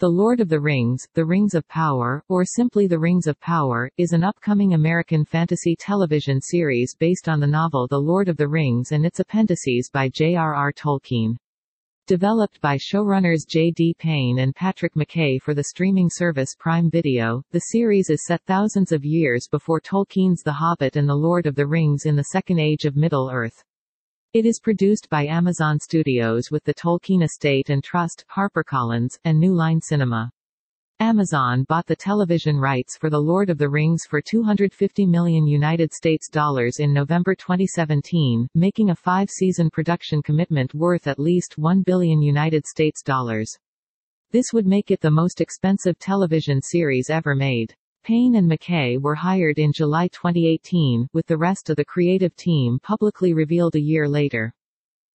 The Lord of the Rings, The Rings of Power, or simply The Rings of Power, is an upcoming American fantasy television series based on the novel The Lord of the Rings and its appendices by J.R.R. Tolkien. Developed by showrunners J.D. Payne and Patrick McKay for the streaming service Prime Video, the series is set thousands of years before Tolkien's The Hobbit and The Lord of the Rings in the Second Age of Middle-earth. It is produced by Amazon Studios with the Tolkien Estate and Trust, HarperCollins, and New Line Cinema. Amazon bought the television rights for The Lord of the Rings for 250 million United States dollars in November 2017, making a five-season production commitment worth at least 1 billion United States dollars. This would make it the most expensive television series ever made. Payne and McKay were hired in July 2018, with the rest of the creative team publicly revealed a year later.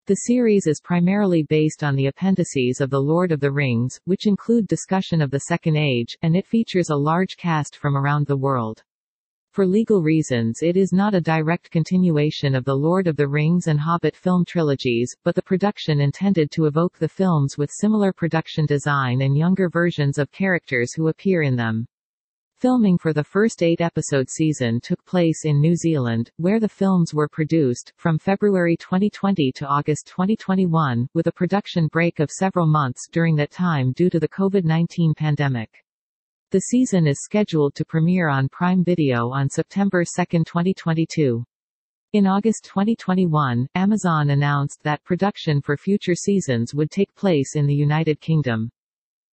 The series is primarily based on the appendices of The Lord of the Rings, which include discussion of the Second Age, and it features a large cast from around the world. For legal reasons it is not a direct continuation of the Lord of the Rings and Hobbit film trilogies, but the production intended to evoke the films with similar production design and younger versions of characters who appear in them. Filming for the first eight-episode season took place in New Zealand, where the films were produced, from February 2020 to August 2021, with a production break of several months during that time due to the COVID-19 pandemic. The season is scheduled to premiere on Prime Video on September 2, 2022. In August 2021, Amazon announced that production for future seasons would take place in the United Kingdom.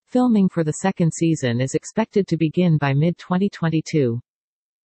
Filming for the second season is expected to begin by mid-2022.